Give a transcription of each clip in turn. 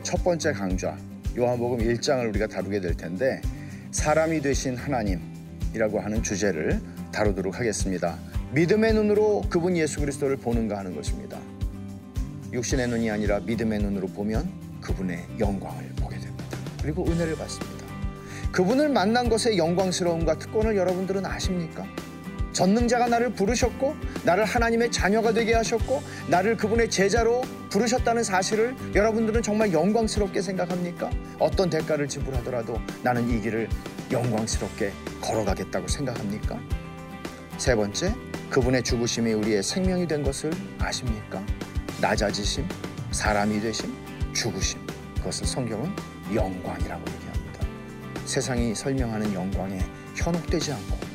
우리가 첫 번째 강좌 요한복음 1장을 우리가 다루게 될 텐데 사람이 되신 하나님이라고 하는 주제를 다루도록 하겠습니다. 믿음의 눈으로 그분 예수 그리스도를 보는가 하는 것입니다. 육신의 눈이 아니라 믿음의 눈으로 보면 그분의 영광을 보게 됩니다. 그리고 은혜를 받습니다. 그분을 만난 것의 영광스러움과 특권을 여러분들은 아십니까? 전능자가 나를 부르셨고 나를 하나님의 자녀가 되게 하셨고 나를 그분의 제자로 부르셨다는 사실을 여러분들은 정말 영광스럽게 생각합니까? 어떤 대가를 지불하더라도 나는 이 길을 영광스럽게 걸어가겠다고 생각합니까? 세 번째, 그분의 죽으심이 우리의 생명이 된 것을 아십니까? 낮아지심, 사람이 되심, 죽으심. 그것을 성경은 영광이라고 얘기합니다. 세상이 설명하는 영광에 현혹되지 않고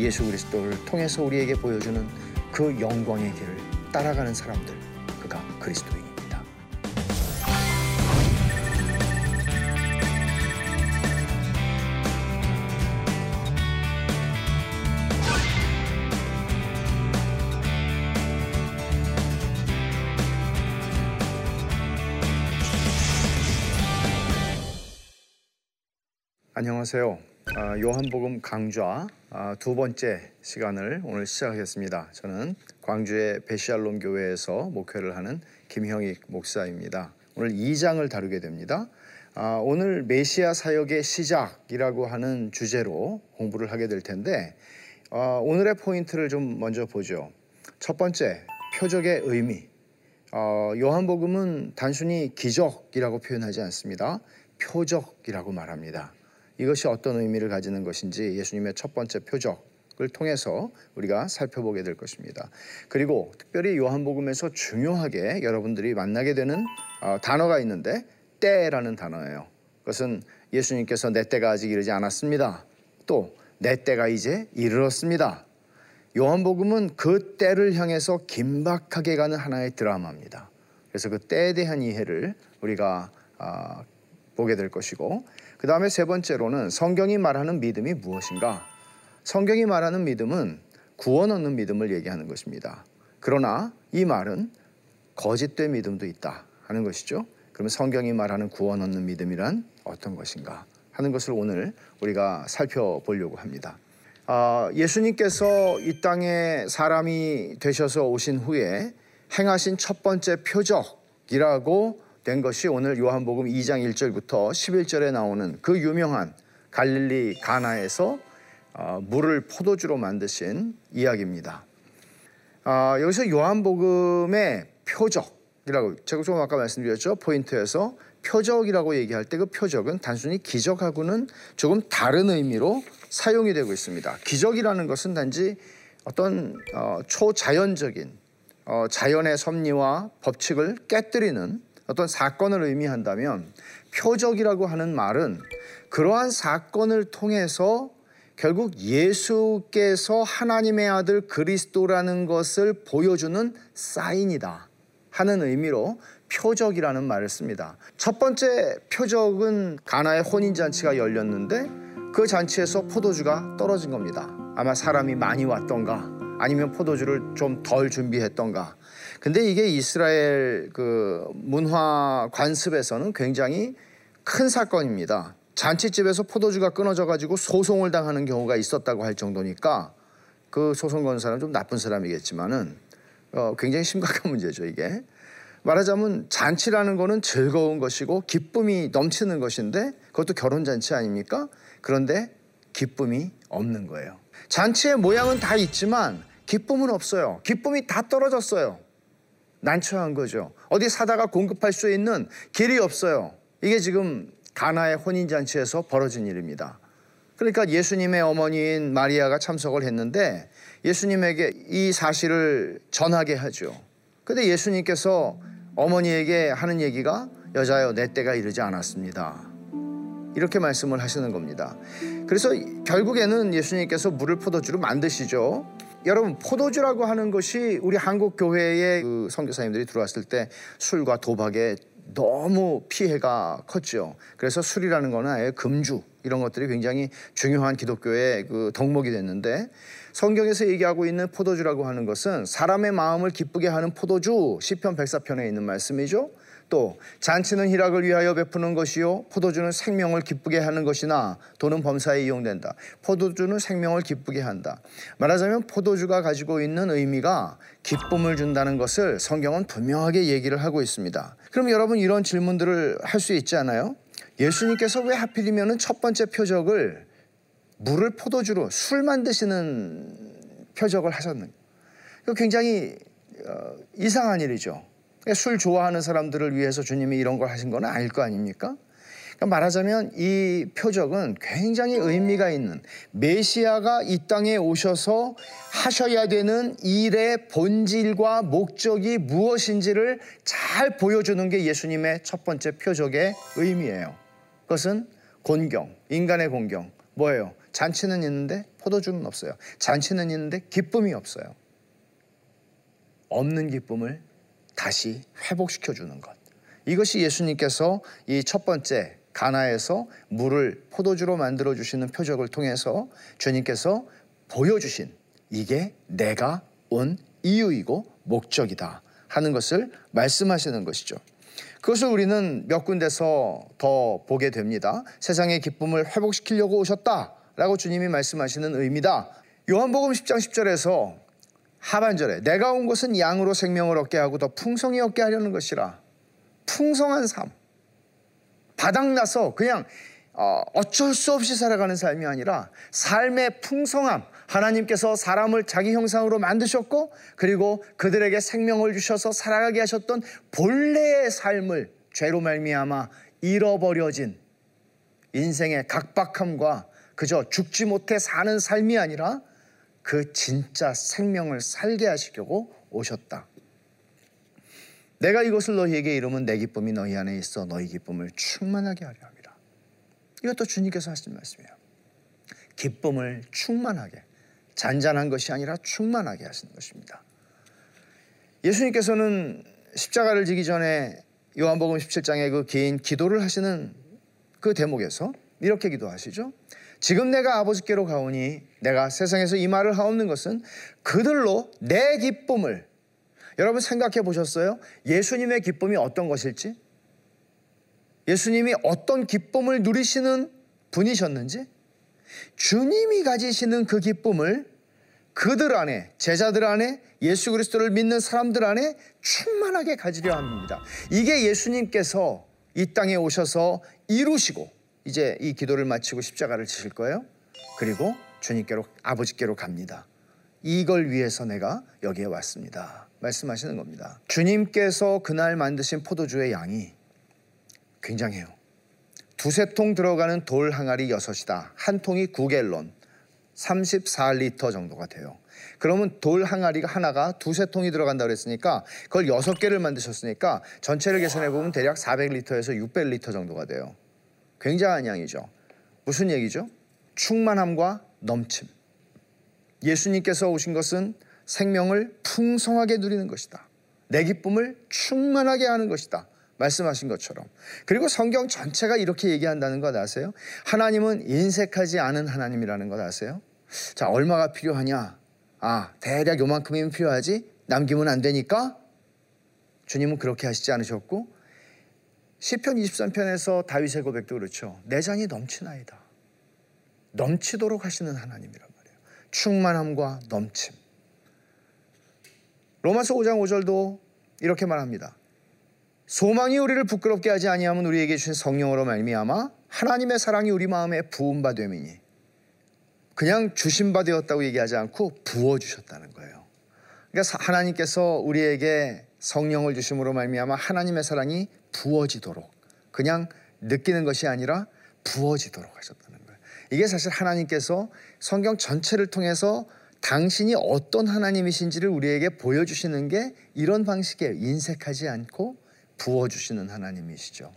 예수 그리스도를 통해서 우리에게 보여주는 그 영광의 길을 따라가는 사람들, 그가 그리스도인입니다. 안녕하세요. 아, 요한복음 강좌 아, 두 번째 시간을 오늘 시작하겠습니다. 저는 광주의 베시알롬 교회에서 목회를 하는 김형익 목사입니다. 오늘 2장을 다루게 됩니다. 아, 오늘 메시아 사역의 시작이라고 하는 주제로 공부를 하게 될 텐데 오늘의 포인트를 좀 먼저 보죠. 첫 번째, 표적의 의미. 어, 요한복음은 단순히 기적이라고 표현하지 않습니다. 표적이라고 말합니다. 이것이 어떤 의미를 가지는 것인지 예수님의 첫 번째 표적을 통해서 우리가 살펴보게 될 것입니다. 그리고 특별히 요한복음에서 중요하게 여러분들이 만나게 되는 어, 단어가 있는데 때라는 단어예요. 그것은 예수님께서 내 때가 아직 이르지 않았습니다. 또 내 때가 이제 이르렀습니다. 요한복음은 그 때를 향해서 긴박하게 가는 하나의 드라마입니다. 그래서 그 때에 대한 이해를 우리가 어, 보게 될 것이고 그 다음에 세 번째로는 성경이 말하는 믿음이 무엇인가? 성경이 말하는 믿음은 구원 얻는 믿음을 얘기하는 것입니다. 그러나 이 말은 거짓된 믿음도 있다 하는 것이죠. 그러면 성경이 말하는 구원 얻는 믿음이란 어떤 것인가 하는 것을 오늘 우리가 살펴보려고 합니다. 아, 예수님께서 이 땅에 사람이 되셔서 오신 후에 행하신 첫 번째 표적이라고 된 것이 오늘 요한복음 2장 1절부터 11절에 나오는 그 유명한 갈릴리 가나에서 어, 물을 포도주로 만드신 이야기입니다. 아, 여기서 요한복음의 표적이라고 제가 좀 아까 말씀드렸죠 포인트에서 표적이라고 얘기할 때 그 표적은 단순히 기적하고는 조금 다른 의미로 사용이 되고 있습니다. 기적이라는 것은 단지 어떤 어, 초자연적인 어, 자연의 섭리와 법칙을 깨뜨리는 어떤 사건을 의미한다면 표적이라고 하는 말은 그러한 사건을 통해서 결국 예수께서 하나님의 아들 그리스도라는 것을 보여주는 사인이다 하는 의미로 표적이라는 말을 씁니다. 첫 번째 표적은 가나의 혼인 잔치가 열렸는데 그 잔치에서 포도주가 떨어진 겁니다. 아마 사람이 많이 왔던가 아니면 포도주를 좀 덜 준비했던가 근데 이게 이스라엘 그 문화 관습에서는 굉장히 큰 사건입니다. 잔치집에서 포도주가 끊어져 가지고 소송을 당하는 경우가 있었다고 할 정도니까 그 소송 건 사람 좀 나쁜 사람이겠지만은 어, 굉장히 심각한 문제죠 이게. 말하자면 잔치라는 거는 즐거운 것이고 기쁨이 넘치는 것인데 그것도 결혼 잔치 아닙니까? 그런데 기쁨이 없는 거예요. 잔치의 모양은 다 있지만 기쁨은 없어요. 기쁨이 다 떨어졌어요. 난처한 거죠. 어디 사다가 공급할 수 있는 길이 없어요. 이게 지금 가나의 혼인잔치에서 벌어진 일입니다. 그러니까 예수님의 어머니인 마리아가 참석을 했는데 예수님에게 이 사실을 전하게 하죠. 근데 예수님께서 어머니에게 하는 얘기가 여자여 내 때가 이르지 않았습니다. 이렇게 말씀을 하시는 겁니다. 그래서 결국에는 예수님께서 물을 포도주로 만드시죠. 여러분 포도주라고 하는 것이 우리 한국 교회의 그 선교사님들이 들어왔을 때 술과 도박에 너무 피해가 컸죠. 그래서 술이라는 거는 아예 금주 이런 것들이 굉장히 중요한 기독교의 그 덕목이 됐는데 성경에서 얘기하고 있는 포도주라고 하는 것은 사람의 마음을 기쁘게 하는 포도주 시편 104편에 있는 말씀이죠. 또 잔치는 희락을 위하여 베푸는 것이요 포도주는 생명을 기쁘게 하는 것이나 돈은 범사에 이용된다. 포도주는 생명을 기쁘게 한다. 말하자면 포도주가 가지고 있는 의미가 기쁨을 준다는 것을 성경은 분명하게 얘기를 하고 있습니다. 그럼 여러분 이런 질문들을 할 수 있지 않아요? 예수님께서 왜 하필이면 첫 번째 표적을 물을 포도주로 술 만 드시는 표적을 하셨는가? 굉장히 어, 이상한 일이죠. 술 좋아하는 사람들을 위해서 주님이 이런 걸 하신 건 아닐 거 아닙니까? 그러니까 말하자면 이 표적은 굉장히 의미가 있는 메시아가 이 땅에 오셔서 하셔야 되는 일의 본질과 목적이 무엇인지를 잘 보여주는 게 예수님의 첫 번째 표적의 의미예요. 그것은 곤경, 인간의 곤경. 뭐예요? 잔치는 있는데 포도주는 없어요. 잔치는 있는데 기쁨이 없어요. 없는 기쁨을 다시 회복시켜 주는 것. 이것이 예수님께서 이 첫 번째 가나에서 물을 포도주로 만들어 주시는 표적을 통해서 주님께서 보여주신 이게 내가 온 이유이고 목적이다 하는 것을 말씀하시는 것이죠. 그것을 우리는 몇 군데서 더 보게 됩니다. 세상의 기쁨을 회복시키려고 오셨다라고 주님이 말씀하시는 의미다. 요한복음 10장 10절에서 하반절에 내가 온 것은 양으로 생명을 얻게 하고 더 풍성히 얻게 하려는 것이라. 풍성한 삶. 바닥나서 그냥 어, 어쩔 수 없이 살아가는 삶이 아니라 삶의 풍성함. 하나님께서 사람을 자기 형상으로 만드셨고 그리고 그들에게 생명을 주셔서 살아가게 하셨던 본래의 삶을 죄로 말미암아 잃어버려진 인생의 각박함과 그저 죽지 못해 사는 삶이 아니라 그 진짜 생명을 살게 하시려고 오셨다. 내가 이것을 너희에게 이루면 내 기쁨이 너희 안에 있어 너희 기쁨을 충만하게 하려 합니다. 이것도 주님께서 하신 말씀이에요. 기쁨을 충만하게 잔잔한 것이 아니라 충만하게 하시는 것입니다. 예수님께서는 십자가를 지기 전에 요한복음 17장에 그긴 기도를 하시는 그 대목에서 이렇게 기도하시죠. 지금 내가 아버지께로 가오니 내가 세상에서 이 말을 하옵는 것은 그들로 내 기쁨을 여러분 생각해 보셨어요? 예수님의 기쁨이 어떤 것일지? 예수님이 어떤 기쁨을 누리시는 분이셨는지? 주님이 가지시는 그 기쁨을 그들 안에, 제자들 안에, 예수 그리스도를 믿는 사람들 안에 충만하게 가지려 합니다. 이게 예수님께서 이 땅에 오셔서 이루시고 이제 이 기도를 마치고 십자가를 지실 거예요. 그리고 주님께로 아버지께로 갑니다. 이걸 위해서 내가 여기에 왔습니다. 말씀하시는 겁니다. 주님께서 그날 만드신 포도주의 양이 굉장해요. 두세 통 들어가는 돌 항아리 여섯이다. 한 통이 9갤론, 34리터 정도가 돼요. 그러면 돌 항아리가 하나가 두세 통이 들어간다 그랬으니까 그걸 여섯 개를 만드셨으니까 전체를 계산해 보면 대략 400리터에서 600리터 정도가 돼요. 굉장한 양이죠. 무슨 얘기죠? 충만함과 넘침. 예수님께서 오신 것은 생명을 풍성하게 누리는 것이다. 내 기쁨을 충만하게 하는 것이다. 말씀하신 것처럼. 그리고 성경 전체가 이렇게 얘기한다는 것 아세요? 하나님은 인색하지 않은 하나님이라는 것 아세요? 자, 얼마가 필요하냐? 아, 대략 요만큼이면 필요하지? 남기면 안 되니까? 주님은 그렇게 하시지 않으셨고, 시편 23편에서 다윗의 고백도 그렇죠. 내장이 넘치나이다. 넘치도록 하시는 하나님이란 말이에요. 충만함과 넘침. 로마서 5장 5절도 이렇게 말합니다. 소망이 우리를 부끄럽게 하지 아니하면 우리에게 주신 성령으로 말미암아 하나님의 사랑이 우리 마음에 부은 바 됨이니 그냥 주신 바 되었다고 얘기하지 않고 부어 주셨다는 거예요. 그러니까 하나님께서 우리에게 성령을 주심으로 말미암아 하나님의 사랑이 부어지도록 그냥 느끼는 것이 아니라 부어지도록 하셨다는 거예요. 이게 사실 하나님께서 성경 전체를 통해서 당신이 어떤 하나님이신지를 우리에게 보여주시는 게 이런 방식에 인색하지 않고 부어주시는 하나님이시죠.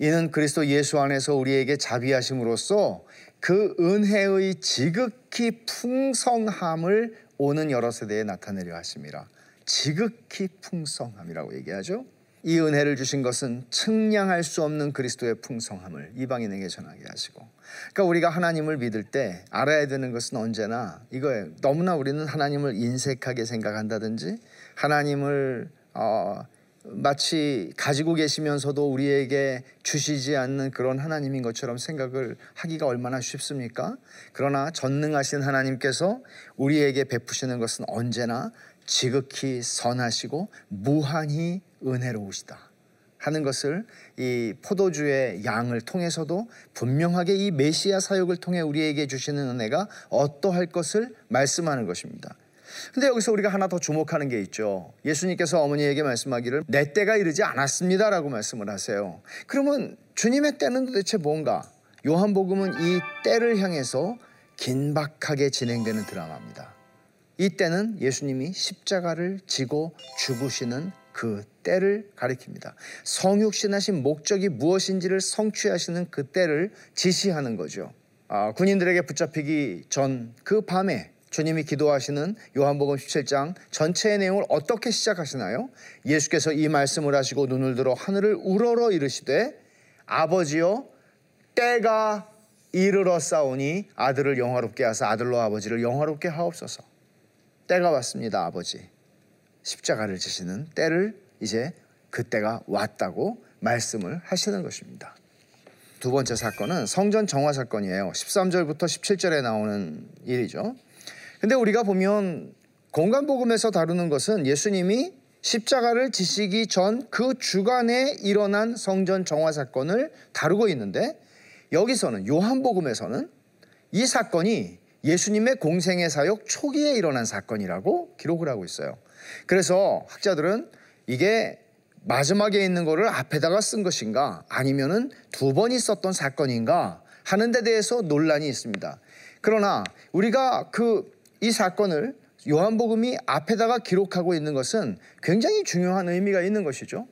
이는 그리스도 예수 안에서 우리에게 자비하심으로써 그 은혜의 지극히 풍성함을 오는 여러 세대에 나타내려 하심이라. 지극히 풍성함이라고 얘기하죠. 이 은혜를 주신 것은 측량할 수 없는 그리스도의 풍성함을 이방인에게 전하게 하시고 그러니까 우리가 하나님을 믿을 때 알아야 되는 것은 언제나 이거예요. 너무나 우리는 하나님을 인색하게 생각한다든지 하나님을 어, 마치 가지고 계시면서도 우리에게 주시지 않는 그런 하나님인 것처럼 생각을 하기가 얼마나 쉽습니까? 그러나 전능하신 하나님께서 우리에게 베푸시는 것은 언제나 지극히 선하시고 무한히 은혜로우시다. 하는 것을 이 포도주의 양을 통해서도 분명하게 이 메시아 사역을 통해 우리에게 주시는 은혜가 어떠할 것을 말씀하는 것입니다. 근데 여기서 우리가 하나 더 주목하는 게 있죠. 예수님께서 어머니에게 말씀하기를 내 때가 이르지 않았습니다라고 말씀을 하세요. 그러면 주님의 때는 도대체 뭔가? 요한복음은 이 때를 향해서 긴박하게 진행되는 드라마입니다. 이 때는 예수님이 십자가를 지고 죽으시는 그 때를 가리킵니다. 성육신하신 목적이 무엇인지를 성취하시는 그 때를 지시하는 거죠. 아, 군인들에게 붙잡히기 전 그 밤에 주님이 기도하시는 요한복음 17장 전체의 내용을 어떻게 시작하시나요? 예수께서 이 말씀을 하시고 눈을 들어 하늘을 우러러 이르시되 아버지여 때가 이르러 싸우니 아들을 영화롭게 하사 아들로 아버지를 영화롭게 하옵소서. 때가 왔습니다, 아버지. 십자가를 지시는 때를 이제 그때가 왔다고 말씀을 하시는 것입니다. 두 번째 사건은 성전 정화 사건이에요. 13절부터 17절에 나오는 일이죠. 근데 우리가 보면 공간 복음에서 다루는 것은 예수님이 십자가를 지시기 전 그 주간에 일어난 성전 정화 사건을 다루고 있는데 여기서는 요한복음에서는 이 사건이 예수님의 공생의 사역 초기에 일어난 사건이라고 기록을 하고 있어요. 그래서 학자들은 이게 마지막에 있는 거를 앞에다가 쓴 것인가 아니면은 두 번 있었던 사건인가 하는 데 대해서 논란이 있습니다. 그러나 우리가 그 이 사건을 요한복음이 앞에다가 기록하고 있는 것은 굉장히 중요한 의미가 있는 것이죠.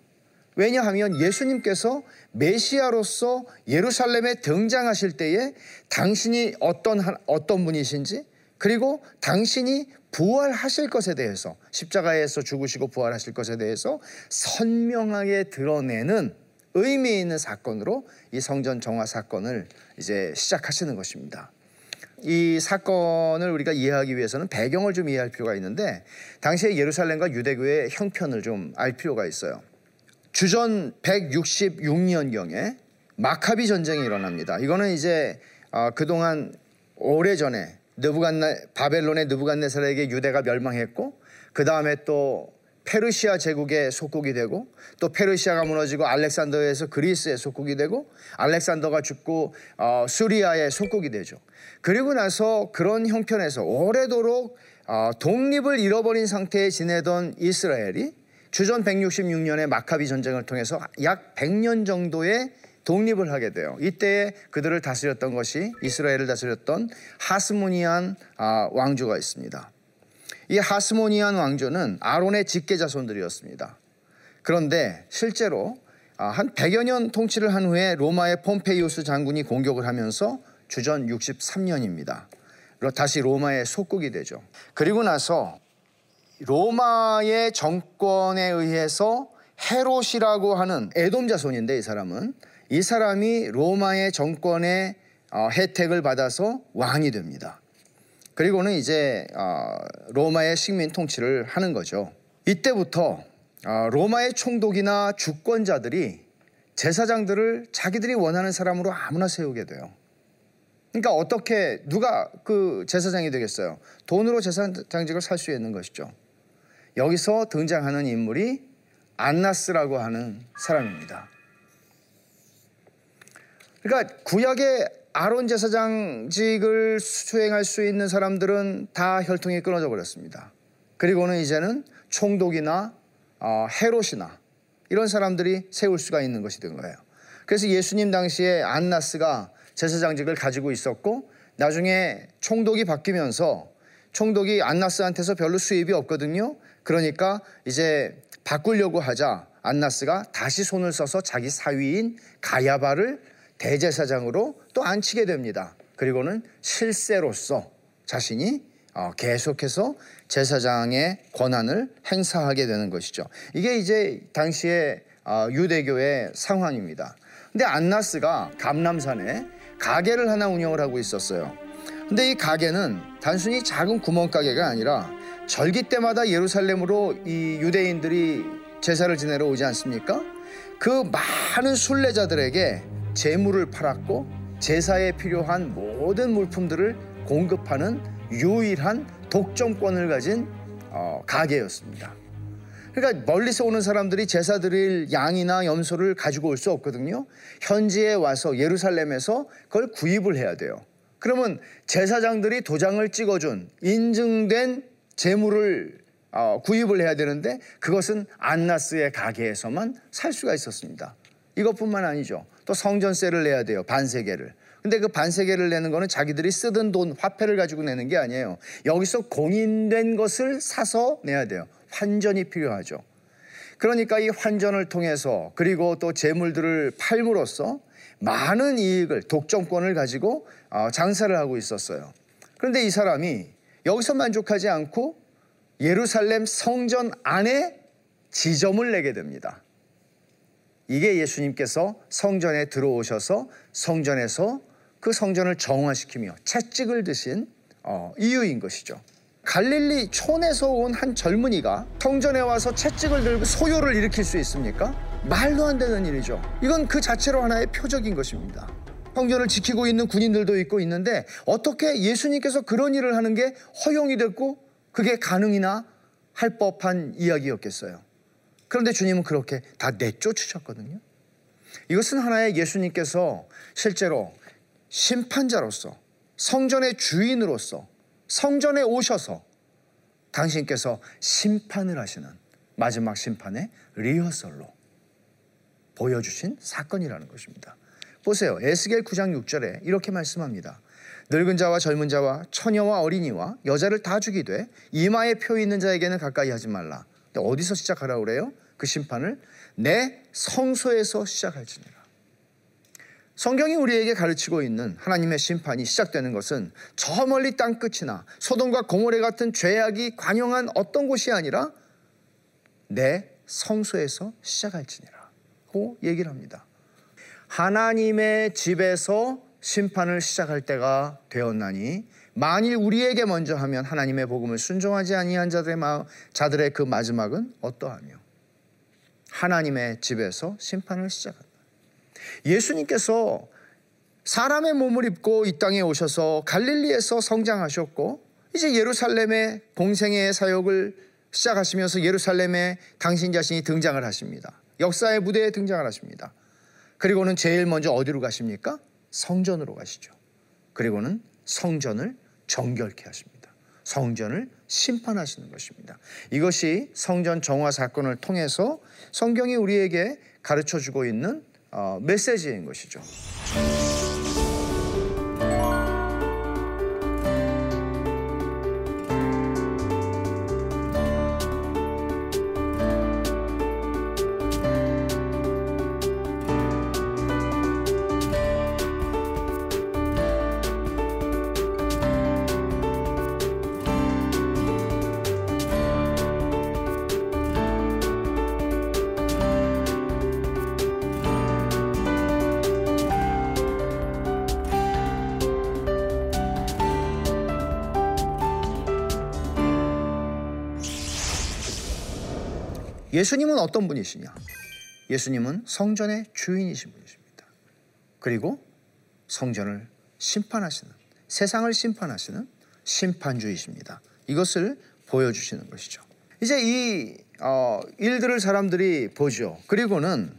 왜냐하면 예수님께서 메시아로서 예루살렘에 등장하실 때에 당신이 어떤 어떤 분이신지 그리고 당신이 부활하실 것에 대해서 십자가에서 죽으시고 부활하실 것에 대해서 선명하게 드러내는 의미 있는 사건으로 이 성전 정화 사건을 이제 시작하시는 것입니다. 이 사건을 우리가 이해하기 위해서는 배경을 좀 이해할 필요가 있는데 당시에 예루살렘과 유대교의 형편을 좀 알 필요가 있어요. 주전 166년경에 마카비 전쟁이 일어납니다. 이거는 이제 어, 그동안 오래전에 느부갓네 바벨론의 느부갓네살에게 유대가 멸망했고 그 다음에 또 페르시아 제국의 속국이 되고 또 페르시아가 무너지고 알렉산더에서 그리스의 속국이 되고 알렉산더가 죽고 어, 수리아의 속국이 되죠. 그리고 나서 그런 형편에서 오래도록 어, 독립을 잃어버린 상태에 지내던 이스라엘이 주전 166년의 마카비 전쟁을 통해서 약 100년 정도의 독립을 하게 돼요. 이때에 그들을 다스렸던 것이 이스라엘을 다스렸던 하스모니안 아, 왕조가 있습니다. 이 하스모니안 왕조는 아론의 직계 자손들이었습니다. 그런데 실제로 아, 한 100여 년 통치를 한 후에 로마의 폼페이우스 장군이 공격을 하면서 주전 63년입니다. 다시 로마의 속국이 되죠. 그리고 나서 로마의 정권에 의해서 헤롯이라고 하는 에돔 자손인데 이 사람은 이 사람이 로마의 정권의 어, 혜택을 받아서 왕이 됩니다. 그리고는 이제 어, 로마의 식민 통치를 하는 거죠. 이때부터 어, 로마의 총독이나 주권자들이 제사장들을 자기들이 원하는 사람으로 아무나 세우게 돼요. 그러니까 어떻게 누가 그 제사장이 되겠어요? 돈으로 제사장직을 살 수 있는 것이죠. 여기서 등장하는 인물이 안나스라고 하는 사람입니다. 그러니까 구약의 아론 제사장직을 수행할 수 있는 사람들은 다 혈통이 끊어져 버렸습니다. 그리고는 이제는 총독이나 어, 헤롯이나 이런 사람들이 세울 수가 있는 것이 된 거예요. 그래서 예수님 당시에 안나스가 제사장직을 가지고 있었고 나중에 총독이 바뀌면서 총독이 안나스한테서 별로 수입이 없거든요. 그러니까 이제 바꾸려고 하자 안나스가 다시 손을 써서 자기 사위인 가야바를 대제사장으로 또 앉히게 됩니다. 그리고는 실세로서 자신이 어, 계속해서 제사장의 권한을 행사하게 되는 것이죠. 이게 이제 당시의 어, 유대교의 상황입니다. 근데 안나스가 감남산에 가게를 하나 운영을 하고 있었어요. 근데 이 가게는 단순히 작은 구멍가게가 아니라 절기 때마다 예루살렘으로 이 유대인들이 제사를 지내러 오지 않습니까? 그 많은 순례자들에게 재물을 팔았고 제사에 필요한 모든 물품들을 공급하는 유일한 독점권을 가진 어, 가게였습니다. 그러니까 멀리서 오는 사람들이 제사 드릴 양이나 염소를 가지고 올 수 없거든요. 현지에 와서 예루살렘에서 그걸 구입을 해야 돼요. 그러면 제사장들이 도장을 찍어준 인증된 재물을 어, 구입을 해야 되는데 그것은 안나스의 가게에서만 살 수가 있었습니다. 이것뿐만 아니죠. 또 성전세를 내야 돼요. 반세계를. 근데 그 반세계를 내는 거는 자기들이 쓰던 돈, 화폐를 가지고 내는 게 아니에요. 여기서 공인된 것을 사서 내야 돼요. 환전이 필요하죠. 그러니까 이 환전을 통해서 그리고 또 재물들을 팔므로써 많은 이익을 독점권을 가지고 어, 장사를 하고 있었어요. 그런데 이 사람이 여기서 만족하지 않고 예루살렘 성전 안에 지점을 내게 됩니다. 이게 예수님께서 성전에 들어오셔서 성전에서 그 성전을 정화시키며 채찍을 드신 어, 이유인 것이죠. 갈릴리 촌에서 온 한 젊은이가 성전에 와서 채찍을 들고 소요를 일으킬 수 있습니까? 말도 안 되는 일이죠. 이건 그 자체로 하나의 표적인 것입니다. 성전을 지키고 있는 군인들도 있고 있는데 어떻게 예수님께서 그런 일을 하는 게 허용이 됐고 그게 가능이나 할 법한 이야기였겠어요. 그런데 주님은 그렇게 다 내쫓으셨거든요. 이것은 하나의 예수님께서 실제로 심판자로서 성전의 주인으로서 성전에 오셔서 당신께서 심판을 하시는 마지막 심판의 리허설로 보여주신 사건이라는 것입니다. 보세요. 에스겔 9장 6절에 이렇게 말씀합니다. 늙은 자와 젊은 자와 처녀와 어린이와 여자를 다 죽이되 이마에 표 있는 자에게는 가까이 하지 말라. 어디서 시작하라 그래요? 그 심판을 내 성소에서 시작할지니라. 성경이 우리에게 가르치고 있는 하나님의 심판이 시작되는 것은 저 멀리 땅 끝이나 소돔과 고모레 같은 죄악이 관영한 어떤 곳이 아니라 내 성소에서 시작할지니라 고 얘기를 합니다. 하나님의 집에서 심판을 시작할 때가 되었나니 만일 우리에게 먼저 하면 하나님의 복음을 순종하지 아니한 자들의 마음, 자들의 그 마지막은 어떠하며 하나님의 집에서 심판을 시작한다. 예수님께서 사람의 몸을 입고 이 땅에 오셔서 갈릴리에서 성장하셨고 이제 예루살렘의 공생의 사역을 시작하시면서 예루살렘에 당신 자신이 등장을 하십니다. 역사의 무대에 등장을 하십니다. 그리고는 제일 먼저 어디로 가십니까? 성전으로 가시죠. 그리고는 성전을 정결케 하십니다. 성전을 심판하시는 것입니다. 이것이 성전 정화 사건을 통해서 성경이 우리에게 가르쳐 주고 있는 어, 메시지인 것이죠. 예수님은 어떤 분이시냐? 예수님은 성전의 주인이신 분이십니다. 그리고 성전을 심판하시는, 세상을 심판하시는 심판주이십니다. 이것을 보여주시는 것이죠. 이제 이 어, 일들을 사람들이 보죠. 그리고는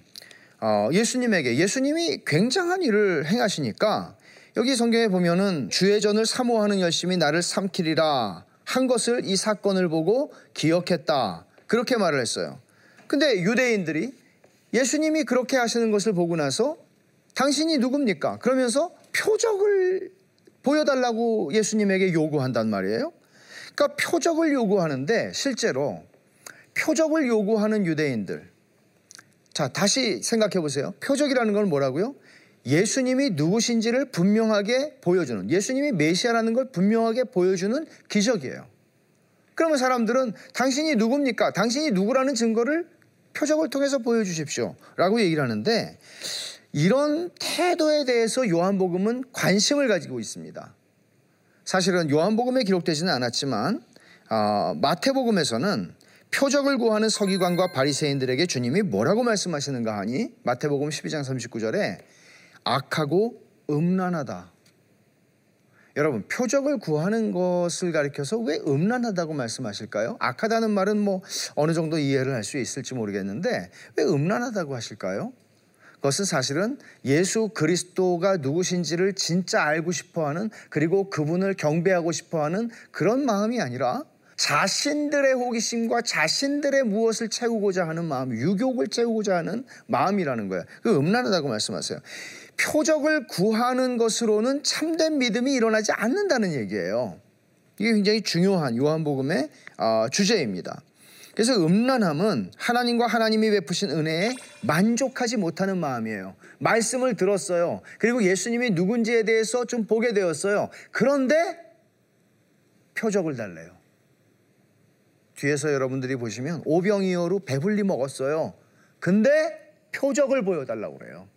어, 예수님에게 예수님이 굉장한 일을 행하시니까 여기 성경에 보면은 주의 전을 사모하는 열심히 나를 삼키리라 한 것을 이 사건을 보고 기억했다. 그렇게 말을 했어요. 근데 유대인들이 예수님이 그렇게 하시는 것을 보고 나서 당신이 누굽니까? 그러면서 표적을 보여달라고 예수님에게 요구한단 말이에요. 그러니까 표적을 요구하는데 실제로 표적을 요구하는 유대인들. 자, 다시 생각해 보세요. 표적이라는 건 뭐라고요? 예수님이 누구신지를 분명하게 보여주는, 예수님이 메시아라는 걸 분명하게 보여주는 기적이에요. 그러면 사람들은 당신이 누굽니까? 당신이 누구라는 증거를 표적을 통해서 보여주십시오. 라고 얘기를 하는데 이런 태도에 대해서 요한복음은 관심을 가지고 있습니다. 사실은 요한복음에 기록되지는 않았지만 어, 마태복음에서는 표적을 구하는 서기관과 바리새인들에게 주님이 뭐라고 말씀하시는가 하니 마태복음 12장 39절에 악하고 음란하다. 여러분 표적을 구하는 것을 가리켜서 왜 음란하다고 말씀하실까요? 악하다는 말은 뭐 어느 정도 이해를 할 수 있을지 모르겠는데 왜 음란하다고 하실까요? 그것은 사실은 예수 그리스도가 누구신지를 진짜 알고 싶어하는 그리고 그분을 경배하고 싶어하는 그런 마음이 아니라 자신들의 호기심과 자신들의 무엇을 채우고자 하는 마음, 유욕을 채우고자 하는 마음이라는 거예요. 그 음란하다고 말씀하세요. 표적을 구하는 것으로는 참된 믿음이 일어나지 않는다는 얘기예요. 이게 굉장히 중요한 요한복음의 어, 주제입니다. 그래서 음란함은 하나님과 하나님이 베푸신 은혜에 만족하지 못하는 마음이에요. 말씀을 들었어요. 그리고 예수님이 누군지에 대해서 좀 보게 되었어요. 그런데 표적을 달래요. 뒤에서 여러분들이 보시면 오병이어로 배불리 먹었어요. 근데 표적을 보여달라고 그래요.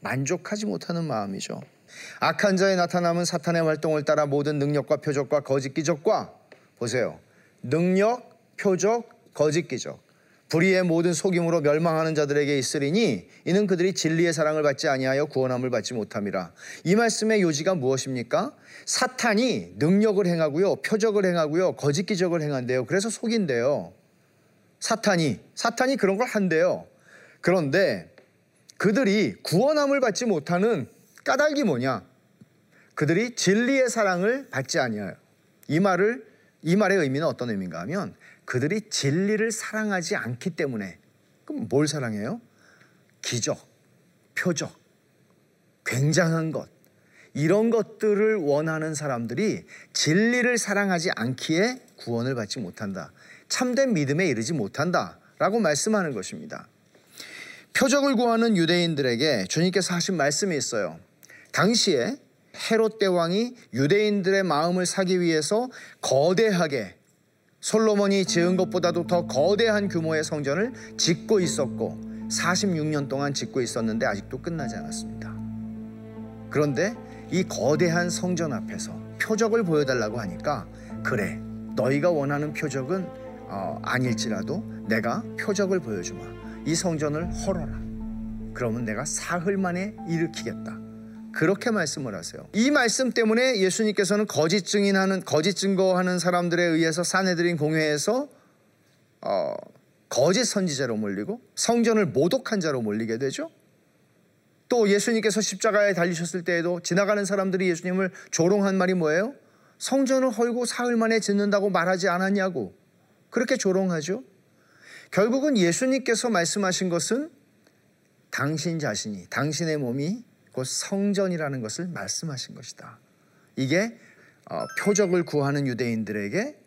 만족하지 못하는 마음이죠. 악한 자의 나타남은 사탄의 활동을 따라 모든 능력과 표적과 거짓 기적과 보세요. 능력, 표적, 거짓 기적. 불의의 모든 속임으로 멸망하는 자들에게 있으리니 이는 그들이 진리의 사랑을 받지 아니하여 구원함을 받지 못함이라. 이 말씀의 요지가 무엇입니까? 사탄이 능력을 행하고요, 표적을 행하고요, 거짓 기적을 행한대요. 그래서 속인대요. 사탄이 사탄이 그런 걸 한대요. 그런데 그들이 구원함을 받지 못하는 까닭이 뭐냐? 그들이 진리의 사랑을 받지 아니하여. 이 말을 이 말의 의미는 어떤 의미인가 하면 그들이 진리를 사랑하지 않기 때문에 그럼 뭘 사랑해요? 기적, 표적, 굉장한 것 이런 것들을 원하는 사람들이 진리를 사랑하지 않기에 구원을 받지 못한다. 참된 믿음에 이르지 못한다라고 말씀하는 것입니다. 표적을 구하는 유대인들에게 주님께서 하신 말씀이 있어요. 당시에 헤롯 대왕이 유대인들의 마음을 사기 위해서 거대하게 솔로몬이 지은 것보다도 더 거대한 규모의 성전을 짓고 있었고 46년 동안 짓고 있었는데 아직도 끝나지 않았습니다. 그런데 이 거대한 성전 앞에서 표적을 보여달라고 하니까 그래 너희가 원하는 표적은 어, 아닐지라도 내가 표적을 보여주마. 이 성전을 헐어라. 그러면 내가 사흘 만에 일으키겠다. 그렇게 말씀을 하세요. 이 말씀 때문에 예수님께서는 거짓 증인하는 거짓 증거하는 사람들에 의해서 사내들인 공회에서 어, 거짓 선지자로 몰리고 성전을 모독한 자로 몰리게 되죠. 또 예수님께서 십자가에 달리셨을 때에도 지나가는 사람들이 예수님을 조롱한 말이 뭐예요? 성전을 헐고 사흘 만에 짓는다고 말하지 않았냐고 그렇게 조롱하죠. 결국은 예수님께서 말씀하신 것은 당신 자신이, 당신의 몸이 곧 성전이라는 것을 말씀하신 것이다. 이게 어, 표적을 구하는 유대인들에게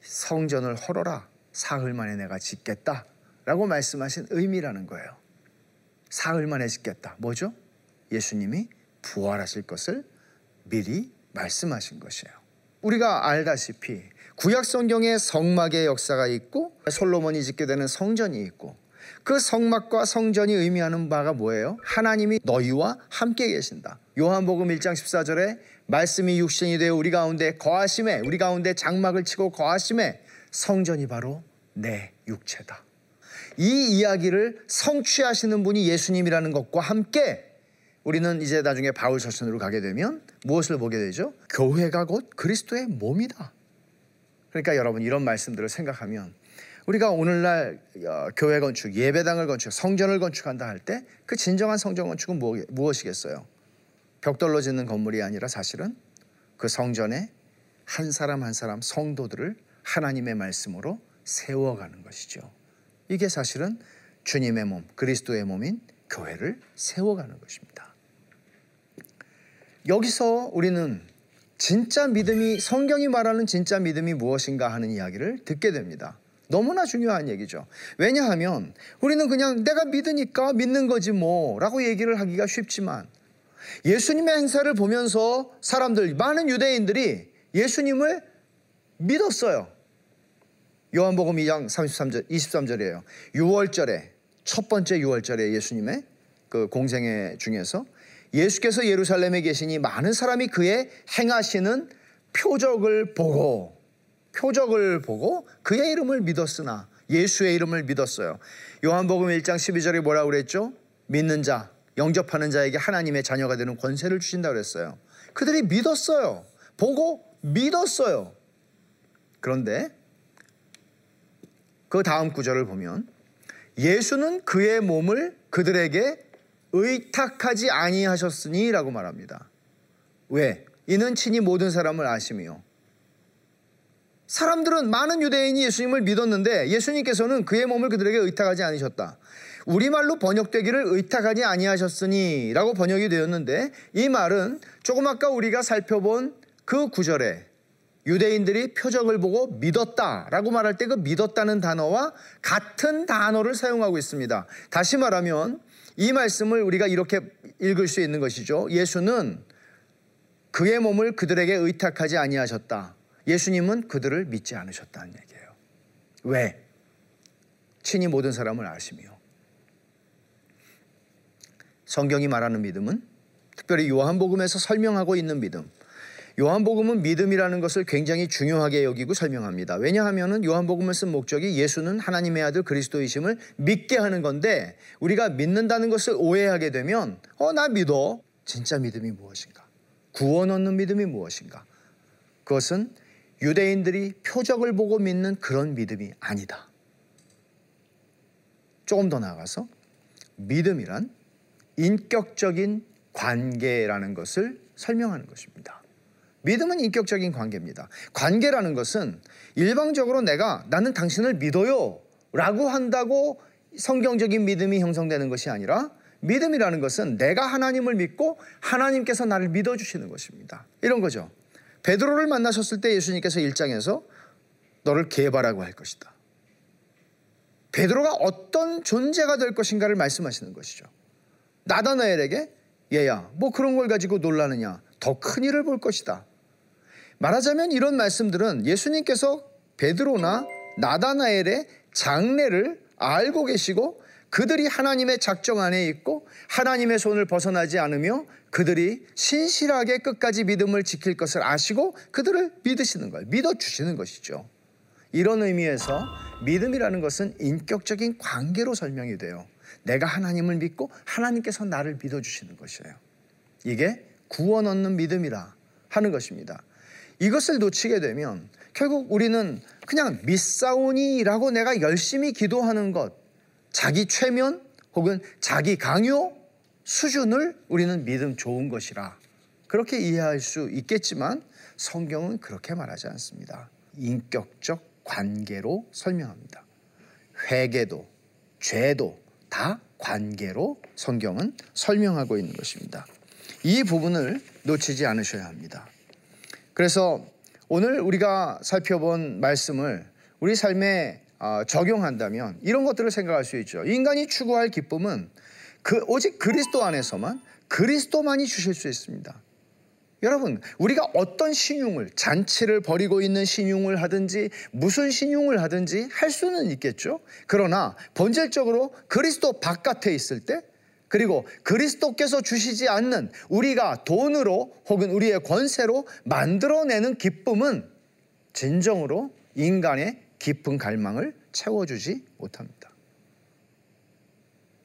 성전을 헐어라. 사흘 만에 내가 짓겠다. 라고 말씀하신 의미라는 거예요. 사흘 만에 짓겠다. 뭐죠? 예수님이 부활하실 것을 미리 말씀하신 것이에요. 우리가 알다시피 구약 성경에 성막의 역사가 있고 솔로몬이 짓게 되는 성전이 있고 그 성막과 성전이 의미하는 바가 뭐예요? 하나님이 너희와 함께 계신다. 요한복음 1장 14절에 말씀이 육신이 되어 우리 가운데 거하심에 우리 가운데 장막을 치고 거하심에 성전이 바로 내 육체다. 이 이야기를 성취하시는 분이 예수님이라는 것과 함께 우리는 이제 나중에 바울 서신으로 가게 되면 무엇을 보게 되죠? 교회가 곧 그리스도의 몸이다. 그러니까 여러분 이런 말씀들을 생각하면 우리가 오늘날 어, 교회 건축, 예배당을 건축, 성전을 건축한다 할 때 그 진정한 성전 건축은 무엇이겠어요? 벽돌로 짓는 건물이 아니라 사실은 그 성전에 한 사람 한 사람 성도들을 하나님의 말씀으로 세워가는 것이죠. 이게 사실은 주님의 몸, 그리스도의 몸인 교회를 세워가는 것입니다. 여기서 우리는 진짜 믿음이 성경이 말하는 진짜 믿음이 무엇인가 하는 이야기를 듣게 됩니다. 너무나 중요한 얘기죠. 왜냐하면 우리는 그냥 내가 믿으니까 믿는 거지 뭐라고 얘기를 하기가 쉽지만 예수님의 행사를 보면서 사람들 많은 유대인들이 예수님을 믿었어요. 요한복음 2장 33절 23절이에요. 6월절에 첫 번째 6월절에 예수님의 그 공생애 중에서 예수께서 예루살렘에 계시니 많은 사람이 그의 행하시는 표적을 보고 표적을 보고 그의 이름을 믿었으나 예수의 이름을 믿었어요. 요한복음 1장 12절에 뭐라고 그랬죠? 믿는 자, 영접하는 자에게 하나님의 자녀가 되는 권세를 주신다 그랬어요. 그들이 믿었어요. 보고 믿었어요. 그런데 그 다음 구절을 보면 예수는 그의 몸을 그들에게 의탁하지 아니하셨으니라고 말합니다. 왜? 이는 친히 모든 사람을 아심이요. 사람들은 많은 유대인이 예수님을 믿었는데 예수님께서는 그의 몸을 그들에게 의탁하지 않으셨다. 우리말로 번역되기를 의탁하지 아니하셨으니라고 번역이 되었는데 이 말은 조금 아까 우리가 살펴본 그 구절에 유대인들이 표적을 보고 믿었다라고 말할 때 그 믿었다는 단어와 같은 단어를 사용하고 있습니다. 다시 말하면 이 말씀을 우리가 이렇게 읽을 수 있는 것이죠. 예수는 그의 몸을 그들에게 의탁하지 아니하셨다. 예수님은 그들을 믿지 않으셨다는 얘기예요. 왜? 친히 모든 사람을 아시며. 성경이 말하는 믿음은 특별히 요한복음에서 설명하고 있는 믿음. 요한복음은 믿음이라는 것을 굉장히 중요하게 여기고 설명합니다. 왜냐하면 요한복음을 쓴 목적이 예수는 하나님의 아들 그리스도이심을 믿게 하는 건데 우리가 믿는다는 것을 오해하게 되면 어, 나 믿어. 진짜 믿음이 무엇인가? 구원 얻는 믿음이 무엇인가? 그것은 유대인들이 표적을 보고 믿는 그런 믿음이 아니다. 조금 더 나아가서 믿음이란 인격적인 관계라는 것을 설명하는 것입니다. 믿음은 인격적인 관계입니다. 관계라는 것은 일방적으로 내가 나는 당신을 믿어요 라고 한다고 성경적인 믿음이 형성되는 것이 아니라 믿음이라는 것은 내가 하나님을 믿고 하나님께서 나를 믿어주시는 것입니다. 이런 거죠. 베드로를 만나셨을 때 예수님께서 일장에서 너를 개바라고 할 것이다. 베드로가 어떤 존재가 될 것인가를 말씀하시는 것이죠. 나다나엘에게 얘야 뭐 그런 걸 가지고 놀라느냐 더 큰 일을 볼 것이다. 말하자면 이런 말씀들은 예수님께서 베드로나 나다나엘의 장래를 알고 계시고 그들이 하나님의 작정 안에 있고 하나님의 손을 벗어나지 않으며 그들이 신실하게 끝까지 믿음을 지킬 것을 아시고 그들을 믿으시는 거예요. 믿어주시는 것이죠. 이런 의미에서 믿음이라는 것은 인격적인 관계로 설명이 돼요. 내가 하나님을 믿고 하나님께서 나를 믿어주시는 것이에요. 이게 구원 얻는 믿음이라 하는 것입니다. 이것을 놓치게 되면 결국 우리는 그냥 믿사오니라고 내가 열심히 기도하는 것, 자기 최면 혹은 자기 강요 수준을 우리는 믿음 좋은 것이라 그렇게 이해할 수 있겠지만 성경은 그렇게 말하지 않습니다. 인격적 관계로 설명합니다. 회개도 죄도 다 관계로 성경은 설명하고 있는 것입니다. 이 부분을 놓치지 않으셔야 합니다. 그래서 오늘 우리가 살펴본 말씀을 우리 삶에 어, 적용한다면 이런 것들을 생각할 수 있죠. 인간이 추구할 기쁨은 그 오직 그리스도 안에서만 그리스도만이 주실 수 있습니다. 여러분, 우리가 어떤 신용을, 잔치를 벌이고 있는 신용을 하든지, 무슨 신용을 하든지 할 수는 있겠죠. 그러나 본질적으로 그리스도 바깥에 있을 때 그리고 그리스도께서 주시지 않는 우리가 돈으로 혹은 우리의 권세로 만들어내는 기쁨은 진정으로 인간의 깊은 갈망을 채워주지 못합니다.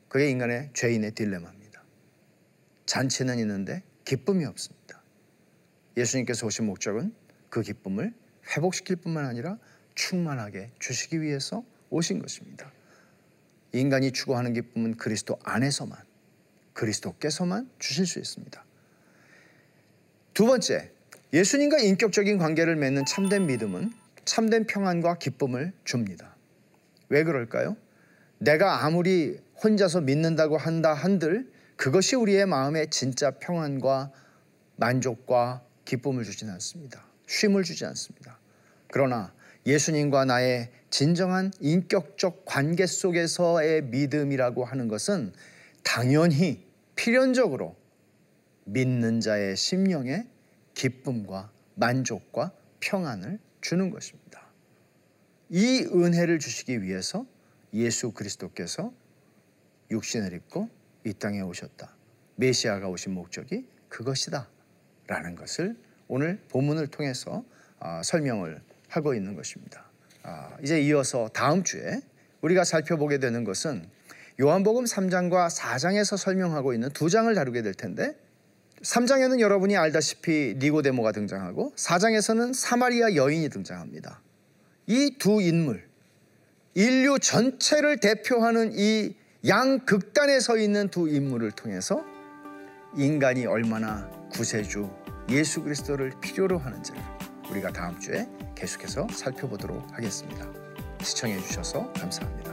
그게 인간의 죄인의 딜레마입니다. 잔치는 있는데 기쁨이 없습니다. 예수님께서 오신 목적은 그 기쁨을 회복시킬 뿐만 아니라 충만하게 주시기 위해서 오신 것입니다. 인간이 추구하는 기쁨은 그리스도 안에서만 그리스도께서만 주실 수 있습니다. 두 번째, 예수님과 인격적인 관계를 맺는 참된 믿음은 참된 평안과 기쁨을 줍니다. 왜 그럴까요? 내가 아무리 혼자서 믿는다고 한다 한들 그것이 우리의 마음에 진짜 평안과 만족과 기쁨을 주진 않습니다. 쉼을 주지 않습니다. 그러나 예수님과 나의 진정한 인격적 관계 속에서의 믿음이라고 하는 것은 당연히 필연적으로 믿는 자의 심령에 기쁨과 만족과 평안을 주는 것입니다. 이 은혜를 주시기 위해서 예수 그리스도께서 육신을 입고 이 땅에 오셨다. 메시아가 오신 목적이 그것이다. 라는 것을 오늘 본문을 통해서 아, 설명을 하고 있는 것입니다. 아, 이제 이어서 다음 주에 우리가 살펴보게 되는 것은 요한복음 3장과 4장에서 설명하고 있는 두 장을 다루게 될 텐데 3장에는 여러분이 알다시피 니고데모가 등장하고 4장에서는 사마리아 여인이 등장합니다. 이 두 인물, 인류 전체를 대표하는 이 양극단에 서 있는 두 인물을 통해서 인간이 얼마나 구세주 예수 그리스도를 필요로 하는지를 우리가 다음 주에 계속해서 살펴보도록 하겠습니다. 시청해 주셔서 감사합니다.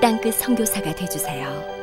땅끝 성교사가 되주세요